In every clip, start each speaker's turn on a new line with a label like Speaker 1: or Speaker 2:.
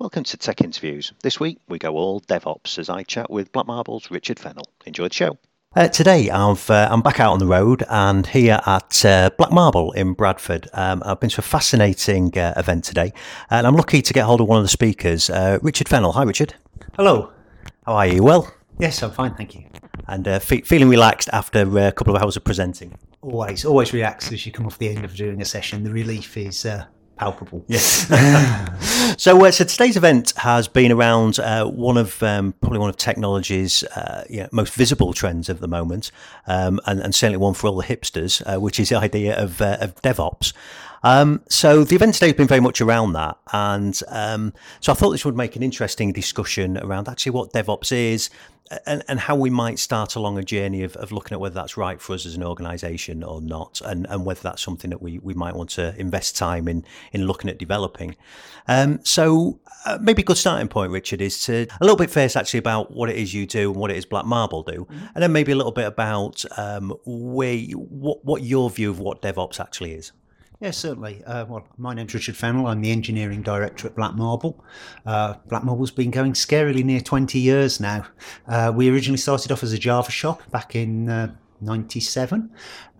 Speaker 1: Welcome to Tech Interviews. This week we go all DevOps as I chat with Black Marble's Richard Fennell. Enjoy the show.
Speaker 2: Uh, today I've, uh, I'm back out on the road and here at uh, Black Marble in Bradford. Um, I've been to a fascinating uh, event today and I'm lucky to get hold of one of the speakers, uh, Richard Fennell. Hi, Richard.
Speaker 3: Hello.
Speaker 2: How are you? Well?
Speaker 3: Yes, I'm fine, thank you.
Speaker 2: And uh, fe- feeling relaxed after a couple of hours of presenting?
Speaker 3: Always, always relaxed as you come off the end of doing a session. The relief is palpable.
Speaker 2: Yes. so, uh, so today's event has been around uh, one of um, probably one of technology's uh, you know, most visible trends of the moment, um, and, and, certainly one for all the hipsters, uh, which is the idea of, uh, of DevOps. Um, so the event today has been very much around that, and um, so I thought this would make an interesting discussion around actually what DevOps is, and, and how we might start along a journey of, of looking at whether that's right for us as an organisation or not, and, and whether that's something that we, we might want to invest time in in looking at developing. Um, so uh, maybe a good starting point, Richard, is to a little bit first actually about what it is you do and what it is Black Marble do, mm-hmm. and then maybe a little bit about um, where what what your view of what DevOps actually is.
Speaker 3: Yes, certainly. Uh, well, my name's Richard Fennell. I'm the engineering director at Black Marble. Uh, Black Marble's been going scarily near 20 years now. Uh, we originally started off as a Java shop back in uh, 97.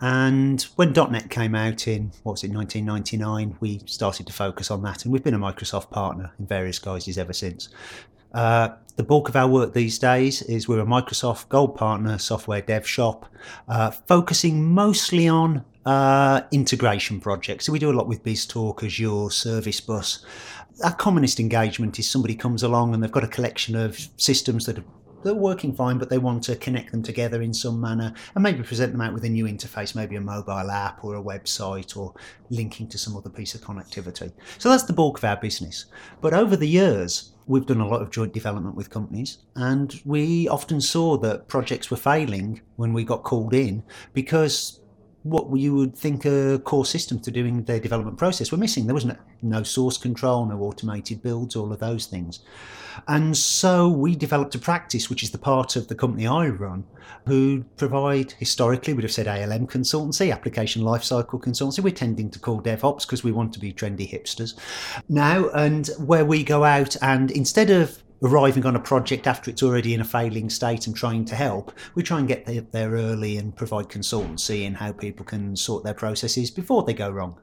Speaker 3: And when .NET came out in, what was it, 1999, we started to focus on that. And we've been a Microsoft partner in various guises ever since. Uh, the bulk of our work these days is we're a Microsoft Gold Partner software dev shop, uh, focusing mostly on uh, integration projects. So we do a lot with BizTalk, Azure, Service Bus. Our commonest engagement is somebody comes along and they've got a collection of systems that are they're working fine, but they want to connect them together in some manner and maybe present them out with a new interface, maybe a mobile app or a website or linking to some other piece of connectivity. So that's the bulk of our business. But over the years, we've done a lot of joint development with companies, and we often saw that projects were failing when we got called in because what you would think a core system to doing their development process were missing. There was no, no source control, no automated builds, all of those things. And so we developed a practice, which is the part of the company I run, who provide historically, we'd have said ALM consultancy, application lifecycle consultancy. We're tending to call DevOps because we want to be trendy hipsters now, and where we go out and instead of arriving on a project after it's already in a failing state and trying to help, we try and get there early and provide consultancy in how people can sort their processes before they go wrong.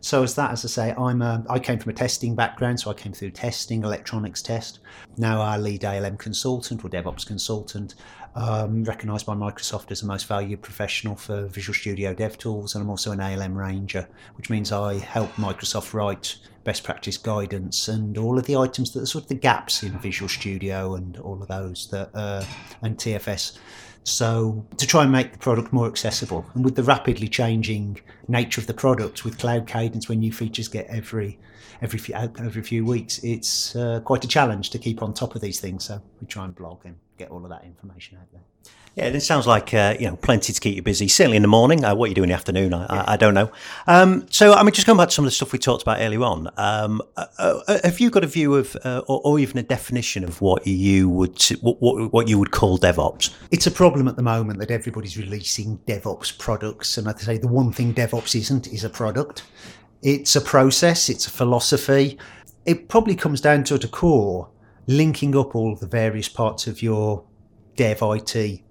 Speaker 3: So as that, as I say, I'm a, I came from a testing background, so I came through testing, electronics test. Now I lead ALM consultant or DevOps consultant, um, recognised by Microsoft as the most valued professional for Visual Studio Dev Tools, and I'm also an ALM Ranger, which means I help Microsoft write best practice guidance and all of the items that are sort of the gaps in Visual Studio and all of those that uh, and TFS. So to try and make the product more accessible, and with the rapidly changing nature of the product, with Cloud Cadence, when new features get every every few every few weeks, it's uh, quite a challenge to keep on top of these things. So we try and blog and get all of that information out there.
Speaker 2: Yeah, it sounds like uh, you know plenty to keep you busy. Certainly in the morning. Uh, what you do in the afternoon, I, yeah. I, I don't know. Um, so, I mean, just going back to some of the stuff we talked about earlier on. Um, uh, uh have you got a view of, uh, or, or, even a definition of what you would what, what, what, you would call DevOps?
Speaker 3: It's a problem at the moment that everybody's releasing DevOps products, and I'd say the one thing DevOps isn't is a product. It's a process. It's a philosophy. It probably comes down to at a core linking up all the various parts of your dev IT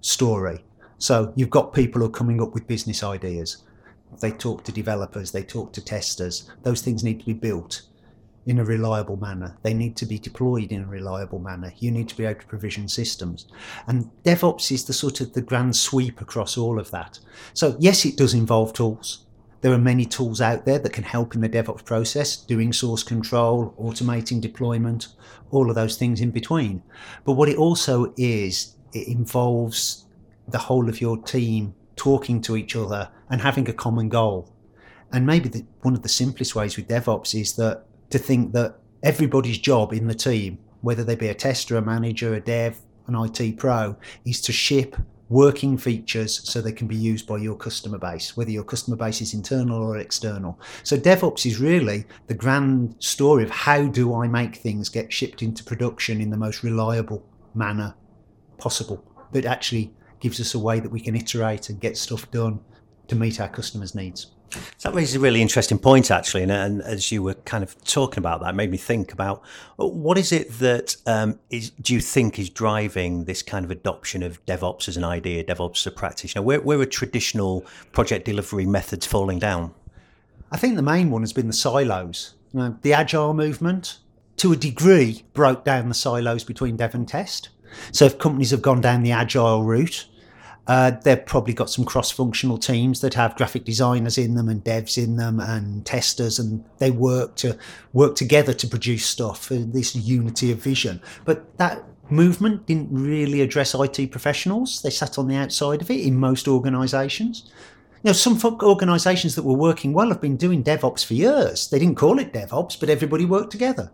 Speaker 3: story. So you've got people who are coming up with business ideas. They talk to developers, they talk to testers. Those things need to be built in a reliable manner. They need to be deployed in a reliable manner. You need to be able to provision systems. And DevOps is the sort of the grand sweep across all of that. So yes, it does involve tools. There are many tools out there that can help in the DevOps process, doing source control, automating deployment, all of those things in between. But what it also is, it involves the whole of your team talking to each other and having a common goal. And maybe the, one of the simplest ways with DevOps is that to think that everybody's job in the team, whether they be a tester, a manager, a dev, an IT pro, is to ship working features so they can be used by your customer base, whether your customer base is internal or external. So DevOps is really the grand story of how do I make things get shipped into production in the most reliable manner possible, that actually gives us a way that we can iterate and get stuff done to meet our customers' needs.
Speaker 2: That raises a really interesting point, actually. And, and, as you were kind of talking about that, made me think about what is it that um, is, do you think is driving this kind of adoption of DevOps as an idea, DevOps as a practice? You know, where, where are traditional project delivery methods falling down?
Speaker 3: I think the main one has been the silos. You know, the agile movement, to a degree, broke down the silos between dev and test. So if companies have gone down the agile route, uh, they've probably got some cross-functional teams that have graphic designers in them and devs in them and testers, and they work to work together to produce stuff. This unity of vision, but that movement didn't really address IT professionals. They sat on the outside of it in most organisations. You know, some organisations that were working well have been doing DevOps for years. They didn't call it DevOps, but everybody worked together.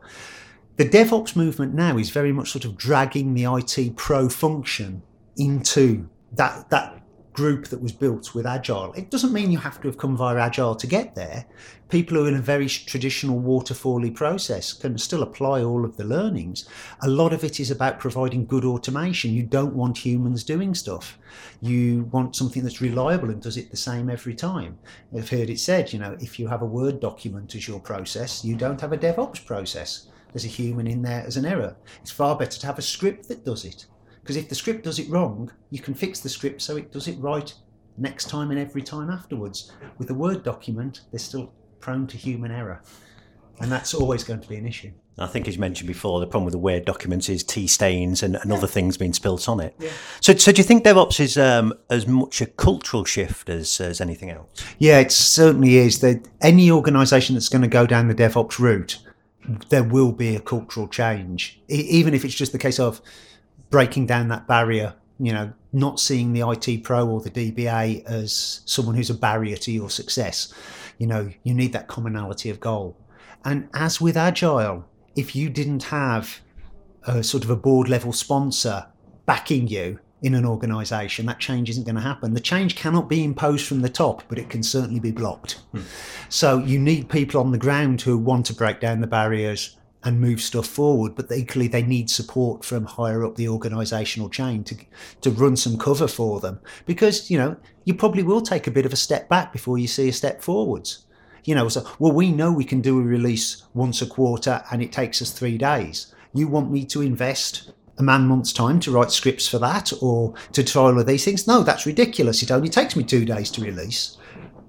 Speaker 3: The DevOps movement now is very much sort of dragging the IT pro function into that that group that was built with agile. It doesn't mean you have to have come via agile to get there. People who are in a very traditional waterfally process can still apply all of the learnings. A lot of it is about providing good automation. You don't want humans doing stuff. You want something that's reliable and does it the same every time. I've heard it said you know if you have a word document as your process you don't have a devops process. There's a human in there as an error. It's far better to have a script that does it because if the script does it wrong, you can fix the script so it does it right next time and every time afterwards. With a Word document, they're still prone to human error. And that's always going to be an issue.
Speaker 2: I think, as you mentioned before, the problem with the Word documents is tea stains and, and yeah. other things being spilt on it. Yeah. So, so do you think DevOps is um, as much a cultural shift as, as anything else?
Speaker 3: Yeah, it certainly is. That any organisation that's going to go down the DevOps route, there will be a cultural change, even if it's just the case of breaking down that barrier, you know, not seeing the IT pro or the DBA as someone who's a barrier to your success. You know, you need that commonality of goal. And as with Agile, if you didn't have a sort of a board level sponsor backing you in an organization, that change isn't going to happen. The change cannot be imposed from the top, but it can certainly be blocked. Hmm. So you need people on the ground who want to break down the barriers, and move stuff forward, but equally they need support from higher up the organisational chain to to run some cover for them because you know you probably will take a bit of a step back before you see a step forwards. You know, so well we know we can do a release once a quarter and it takes us three days. You want me to invest a man month's time to write scripts for that or to all of these things? No, that's ridiculous. It only takes me two days to release,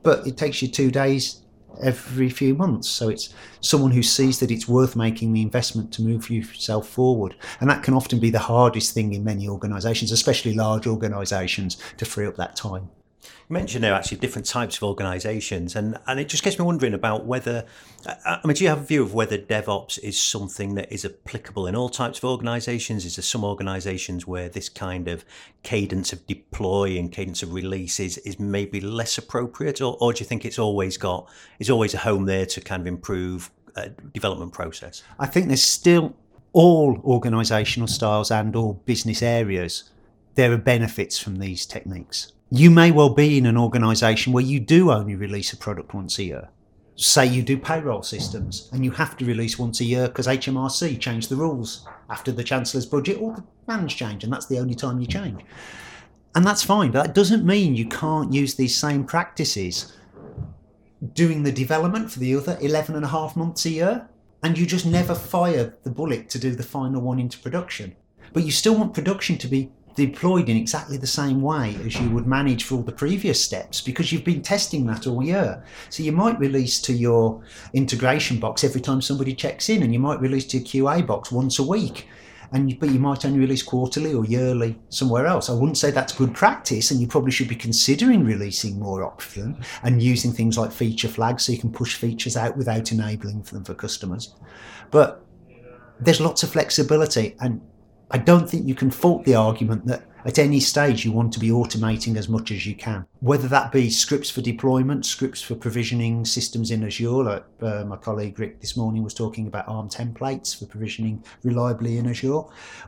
Speaker 3: but it takes you two days every few months. So it's someone who sees that it's worth making the investment to move yourself forward. And that can often be the hardest thing in many organisations, especially large organisations, to free up that time.
Speaker 2: You mentioned there actually different types of organisations, and, and it just gets me wondering about whether, I mean, do you have a view of whether DevOps is something that is applicable in all types of organisations? Is there some organisations where this kind of cadence of deploy and cadence of release is, is maybe less appropriate, or, or do you think it's always got, is always a home there to kind of improve uh, development process?
Speaker 3: I think there's still all organisational styles and all business areas. There are benefits from these techniques you may well be in an organization where you do only release a product once a year. Say you do payroll systems and you have to release once a year because HMRC changed the rules after the Chancellor's budget or the plans change, and that's the only time you change. And that's fine, that doesn't mean you can't use these same practices doing the development for the other 11 and a half months a year, and you just never fire the bullet to do the final one into production. But you still want production to be deployed in exactly the same way as you would manage for all the previous steps because you've been testing that all year. So you might release to your integration box every time somebody checks in, and you might release to your QA box once a week. And but you might only release quarterly or yearly somewhere else. I wouldn't say that's good practice, and you probably should be considering releasing more often and using things like feature flags so you can push features out without enabling them for customers. But there's lots of flexibility, and I don't think you can fault the argument that at any stage you want to be automating as much as you can. Whether that be scripts for deployment, scripts for provisioning systems in Azure, like uh, my colleague Rick this morning was talking about ARM templates for provisioning reliably in Azure,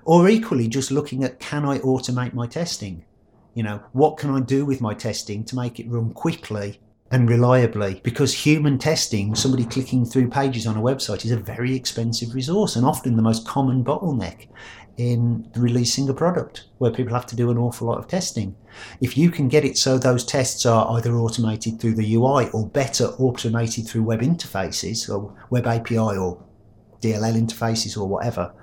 Speaker 3: or equally just looking at can I automate my testing? You know, what can I do with my testing to make it run quickly and reliably because human testing, somebody clicking through pages on a website, is a very expensive resource and often the most common bottleneck in releasing a product where people have to do an awful lot of testing. If you can get it so those tests are either automated through the UI or better automated through web interfaces or web API or DLL interfaces or whatever,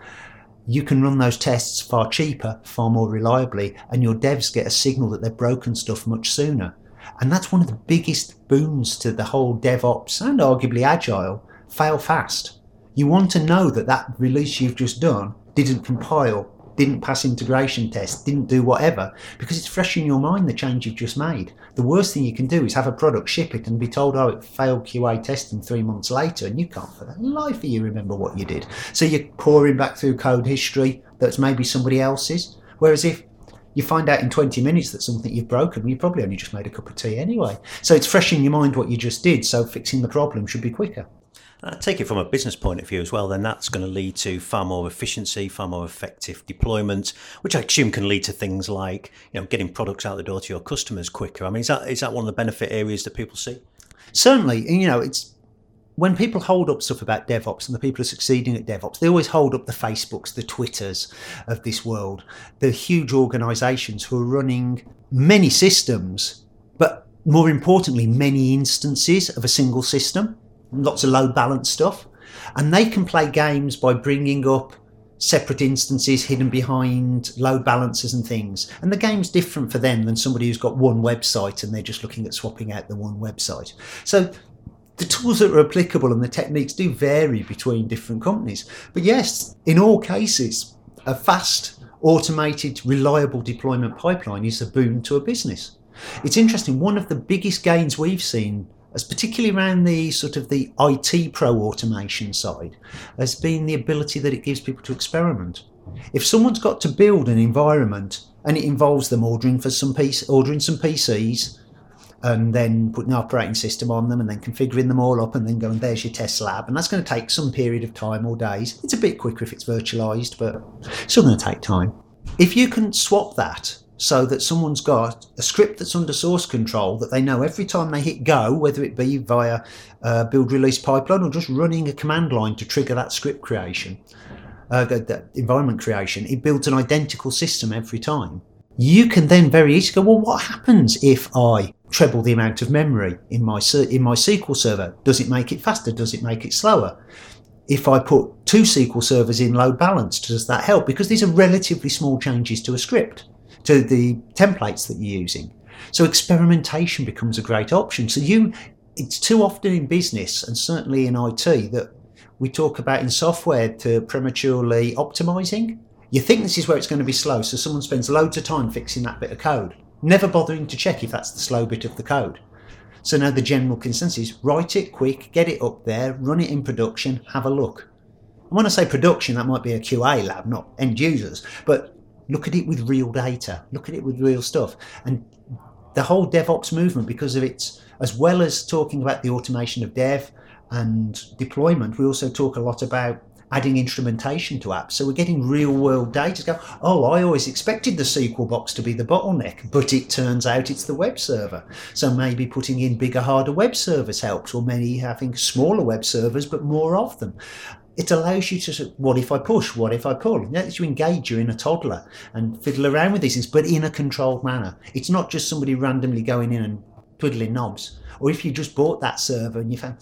Speaker 3: you can run those tests far cheaper, far more reliably, and your devs get a signal that they've broken stuff much sooner. And that's one of the biggest boons to the whole DevOps and arguably Agile fail fast. You want to know that that release you've just done didn't compile, didn't pass integration tests, didn't do whatever, because it's fresh in your mind the change you've just made. The worst thing you can do is have a product, ship it, and be told, oh, it failed QA testing three months later, and you can't for the life of you remember what you did. So you're pouring back through code history that's maybe somebody else's. Whereas if you find out in 20 minutes that something you've broken, you probably only just made a cup of tea anyway. So it's fresh in your mind what you just did, so fixing the problem should be quicker.
Speaker 2: I take it from a business point of view as well, then that's going to lead to far more efficiency, far more effective deployment, which I assume can lead to things like you know getting products out the door to your customers quicker. I mean, is that is that one of the benefit areas that people see?
Speaker 3: Certainly, you know, it's when people hold up stuff about DevOps and the people are succeeding at DevOps, they always hold up the Facebooks, the Twitters of this world, the huge organizations who are running many systems, but more importantly, many instances of a single system lots of load balance stuff. And they can play games by bringing up separate instances hidden behind load balancers and things. And the game's different for them than somebody who's got one website and they're just looking at swapping out the one website. So the tools that are applicable and the techniques do vary between different companies. But yes, in all cases, a fast, automated, reliable deployment pipeline is a boon to a business. It's interesting, one of the biggest gains we've seen as particularly around the sort of the IT pro automation side, has been the ability that it gives people to experiment. If someone's got to build an environment and it involves them ordering for some piece, ordering some PCs, and then putting an operating system on them and then configuring them all up and then going there's your test lab. And that's going to take some period of time or days. It's a bit quicker if it's virtualized but still going to take time. If you can swap that so that someone's got a script that's under source control that they know every time they hit go, whether it be via uh, build release pipeline or just running a command line to trigger that script creation, uh, the, the environment creation, it builds an identical system every time. You can then very easily go, well, what happens if I treble the amount of memory in my in my SQL server? Does it make it faster? Does it make it slower? If I put two SQL servers in load balance, does that help? Because these are relatively small changes to a script to the templates that you're using. So experimentation becomes a great option. So you, it's too often in business and certainly in IT that we talk about in software to prematurely optimizing. You think this is where it's going to be slow, so someone spends loads of time fixing that bit of code, never bothering to check if that's the slow bit of the code. So now the general consensus is write it quick, get it up there, run it in production, have a look. And when I say production, that might be a QA lab, not end users, but Look at it with real data. Look at it with real stuff. And the whole DevOps movement, because of its, as well as talking about the automation of dev and deployment, we also talk a lot about adding instrumentation to apps. So we're getting real world data to go, oh, I always expected the SQL box to be the bottleneck, but it turns out it's the web server. So maybe putting in bigger, harder web servers helps, or maybe having smaller web servers, but more of them it allows you to say, what if I push, what if I pull? It lets you engage you in a toddler and fiddle around with these things, but in a controlled manner. It's not just somebody randomly going in and twiddling knobs. Or if you just bought that server and you found,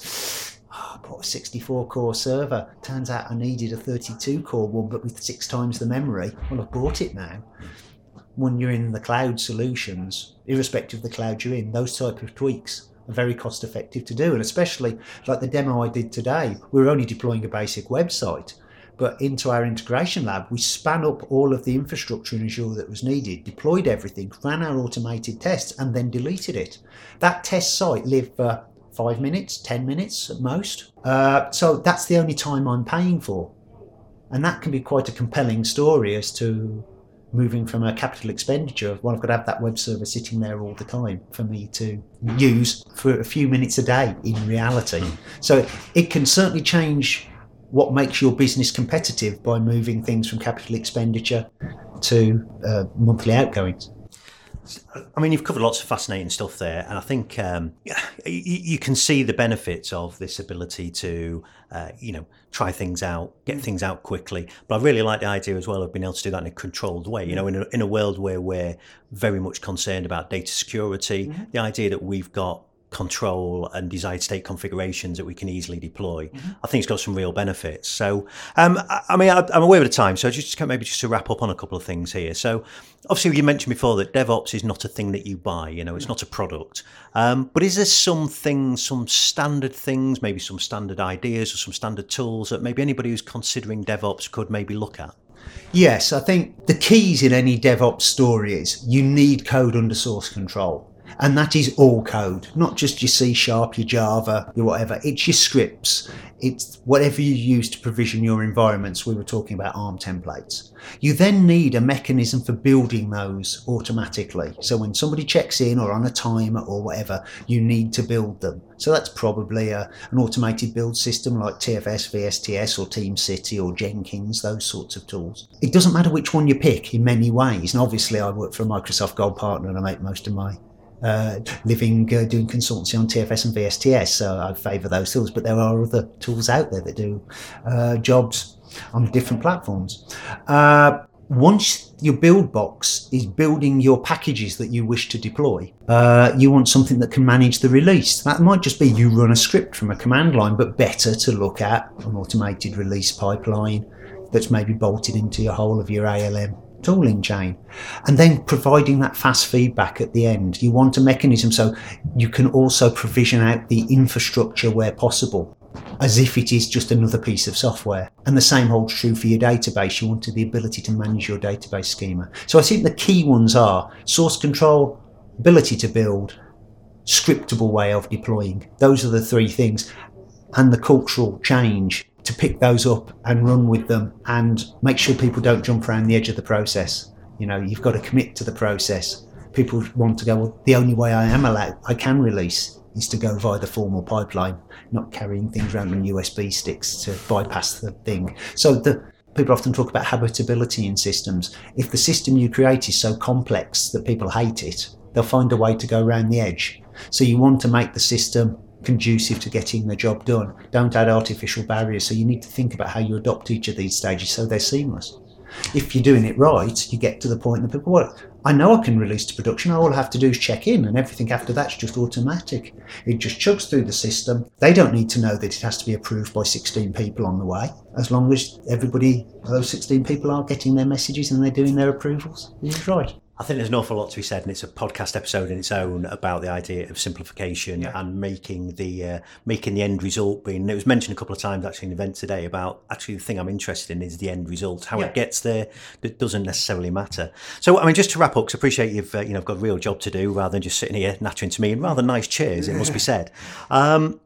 Speaker 3: oh, I bought a 64 core server. Turns out I needed a 32 core one, but with six times the memory. Well, I've bought it now. When you're in the cloud solutions, irrespective of the cloud you're in, those type of tweaks very cost effective to do. And especially like the demo I did today, we were only deploying a basic website. But into our integration lab, we span up all of the infrastructure in Azure that was needed, deployed everything, ran our automated tests, and then deleted it. That test site lived for five minutes, 10 minutes at most. Uh, so that's the only time I'm paying for. And that can be quite a compelling story as to moving from a capital expenditure of, well i've got to have that web server sitting there all the time for me to use for a few minutes a day in reality. So it can certainly change what makes your business competitive by moving things from capital expenditure to uh, monthly outgoings
Speaker 2: I mean, you've covered lots of fascinating stuff there, and I think um, you, you, can see the benefits of this ability to, uh, you know, try things out, get mm. things out quickly. But I really like the idea as well of being able to do that in a controlled way. You know, in a, in a world where we're very much concerned about data security, mm-hmm. the idea that we've got control and desired state configurations that we can easily deploy. Mm-hmm. I think it's got some real benefits. So, um, I, I, mean, I, am aware of the time, so just maybe just to wrap up on a couple of things here. So, obviously, you mentioned before that DevOps is not a thing that you buy. You know, it's not a product. Um, but is there some things, some standard things, maybe some standard ideas or some standard tools that maybe anybody who's considering DevOps could maybe look at?
Speaker 3: Yes, I think the keys in any DevOps story is you need code under source control. And that is all code, not just your C sharp, your Java, your whatever. It's your scripts. It's whatever you use to provision your environments. We were talking about ARM templates. You then need a mechanism for building those automatically. So when somebody checks in or on a timer or whatever, you need to build them. So that's probably a, an automated build system like TFS, VSTS, or TeamCity or Jenkins, those sorts of tools. It doesn't matter which one you pick in many ways. And obviously, I work for a Microsoft Gold partner and I make most of my uh, living uh, doing consultancy on TFS and VSTS. So I favour those tools, but there are other tools out there that do uh, jobs on different platforms. Uh, once your build box is building your packages that you wish to deploy, uh, you want something that can manage the release. That might just be you run a script from a command line, but better to look at an automated release pipeline that's maybe bolted into your whole of your ALM tooling chain and then providing that fast feedback at the end. You want a mechanism so you can also provision out the infrastructure where possible as if it is just another piece of software. And the same holds true for your database. You want the ability to manage your database schema. So i think the key ones are source control ability to build scriptable way of deploying. Those are the three things. And the cultural change to pick those up and run with them and make sure people don't jump around the edge of the process. You know, you've got to commit to the process. People want to go, well, the only way I am allowed, I can release is to go via the formal pipeline, not carrying things around on USB sticks to bypass the thing. So the people often talk about habitability in systems. If the system you create is so complex that people hate it, they'll find a way to go around the edge. So you want to make the system conducive to getting the job done. Don't add artificial barriers. So you need to think about how you adopt each of these stages so they're seamless. If you're doing it right, you get to the point that people, well, I know I can release to production. All I have to do is check in, and everything after that's just automatic. It just chugs through the system. They don't need to know that it has to be approved by 16 people on the way. As long as everybody, those 16 people are getting their messages and they're doing their approvals, it's right.
Speaker 2: I think there's an awful lot to be said, and it's a podcast episode in its own about the idea of simplification yeah. and making the uh, making the end result being. It was mentioned a couple of times actually in the event today about actually the thing I'm interested in is the end result, how yeah. it gets there. That doesn't necessarily matter. So I mean, just to wrap up, because I appreciate you've uh, you know I've got a real job to do rather than just sitting here nattering to me in rather nice chairs. It must be said. Um,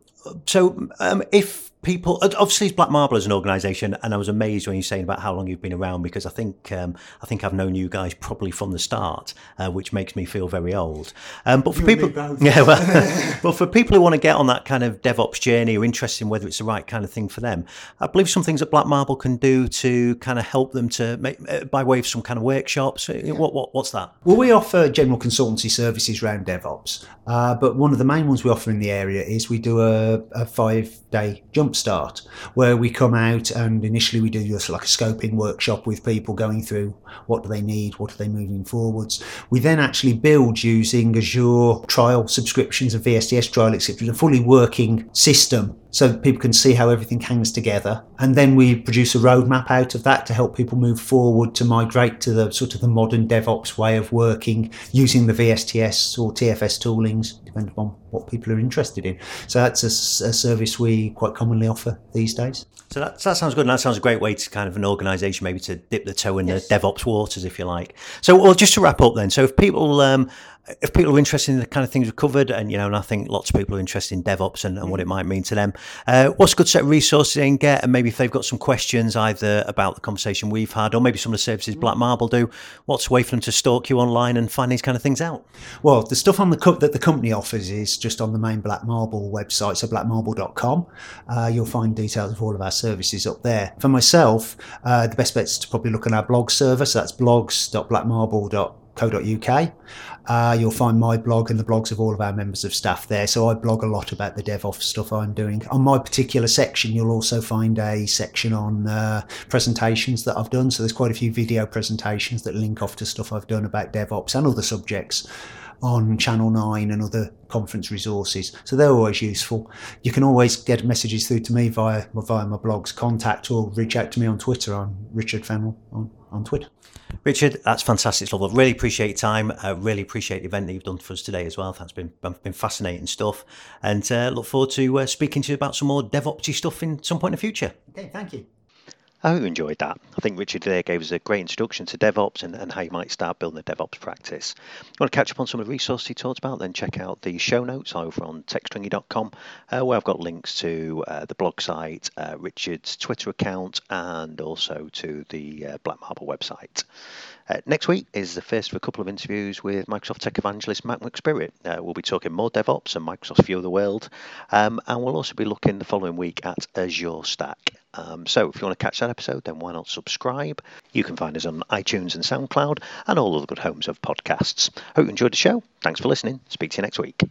Speaker 2: so um, if people obviously it's black marble as an organization and i was amazed when you're saying about how long you've been around because i think um, i think i've known you guys probably from the start uh, which makes me feel very old. Um, but for you people yeah well, but for people who want to get on that kind of devops journey or interested in whether it's the right kind of thing for them i believe some things that black marble can do to kind of help them to make uh, by way of some kind of workshops uh, what, what what's that?
Speaker 3: Well we offer general consultancy services around devops uh, but one of the main ones we offer in the area is we do a, a five day jumpstart where we come out and initially we do just like a scoping workshop with people going through what do they need, what are they moving forwards. We then actually build using Azure trial subscriptions and VSTS trial, etc., a fully working system so people can see how everything hangs together. And then we produce a roadmap out of that to help people move forward to migrate to the sort of the modern DevOps way of working using the VSTS or TFS toolings, depending on what people are interested in. So that's a, a service we quite commonly offer these days.
Speaker 2: So that, that sounds good. And that sounds a great way to kind of an organisation maybe to dip the toe in yes. the DevOps waters, if you like. So, well, just to wrap up then. So if people um, if people are interested in the kind of things we've covered, and you know, and I think lots of people are interested in DevOps and, and what it might mean to them, uh, what's a good set of resources they can get? And maybe if they've got some questions either about the conversation we've had, or maybe some of the services Black Marble do, what's a way for them to stalk you online and find these kind of things out?
Speaker 3: Well, the stuff on the co- that the company offers is just on the main Black Marble website, so blackmarble.com. Uh, you'll find details of all of our services up there. For myself, uh, the best bet is to probably look on our blog server, so that's blogs.blackmarble.com blogspot.co.uk. Uh, you'll find my blog and the blogs of all of our members of staff there. So I blog a lot about the DevOps stuff I'm doing. On my particular section, you'll also find a section on uh, presentations that I've done. So there's quite a few video presentations that link off to stuff I've done about DevOps and other subjects on Channel 9 and other conference resources. So they're always useful. You can always get messages through to me via, via my blog's contact or reach out to me on Twitter on Richard Fennell on Twitter.
Speaker 4: Richard, that's fantastic stuff. I really appreciate your time. I really appreciate the event that you've done for us today as well. That's been been fascinating stuff, and uh, look forward to uh, speaking to you about some more DevOpsy stuff in some point in the future.
Speaker 3: Okay, thank you.
Speaker 2: I hope you enjoyed that. I think Richard there gave us a great introduction to DevOps and, and how you might start building a DevOps practice. If You want to catch up on some of the resources he talked about, then check out the show notes over on techstringy.com, uh, where I've got links to uh, the blog site, uh, Richard's Twitter account, and also to the uh, Black Marble website. Uh, next week is the first of a couple of interviews with Microsoft Tech Evangelist Matt McSpirit. Uh, we'll be talking more DevOps and Microsoft's view of the world, um, and we'll also be looking the following week at Azure Stack. Um, so if you want to catch that episode, then why not subscribe? You can find us on iTunes and SoundCloud and all other good homes of podcasts. Hope you enjoyed the show. Thanks for listening. Speak to you next week.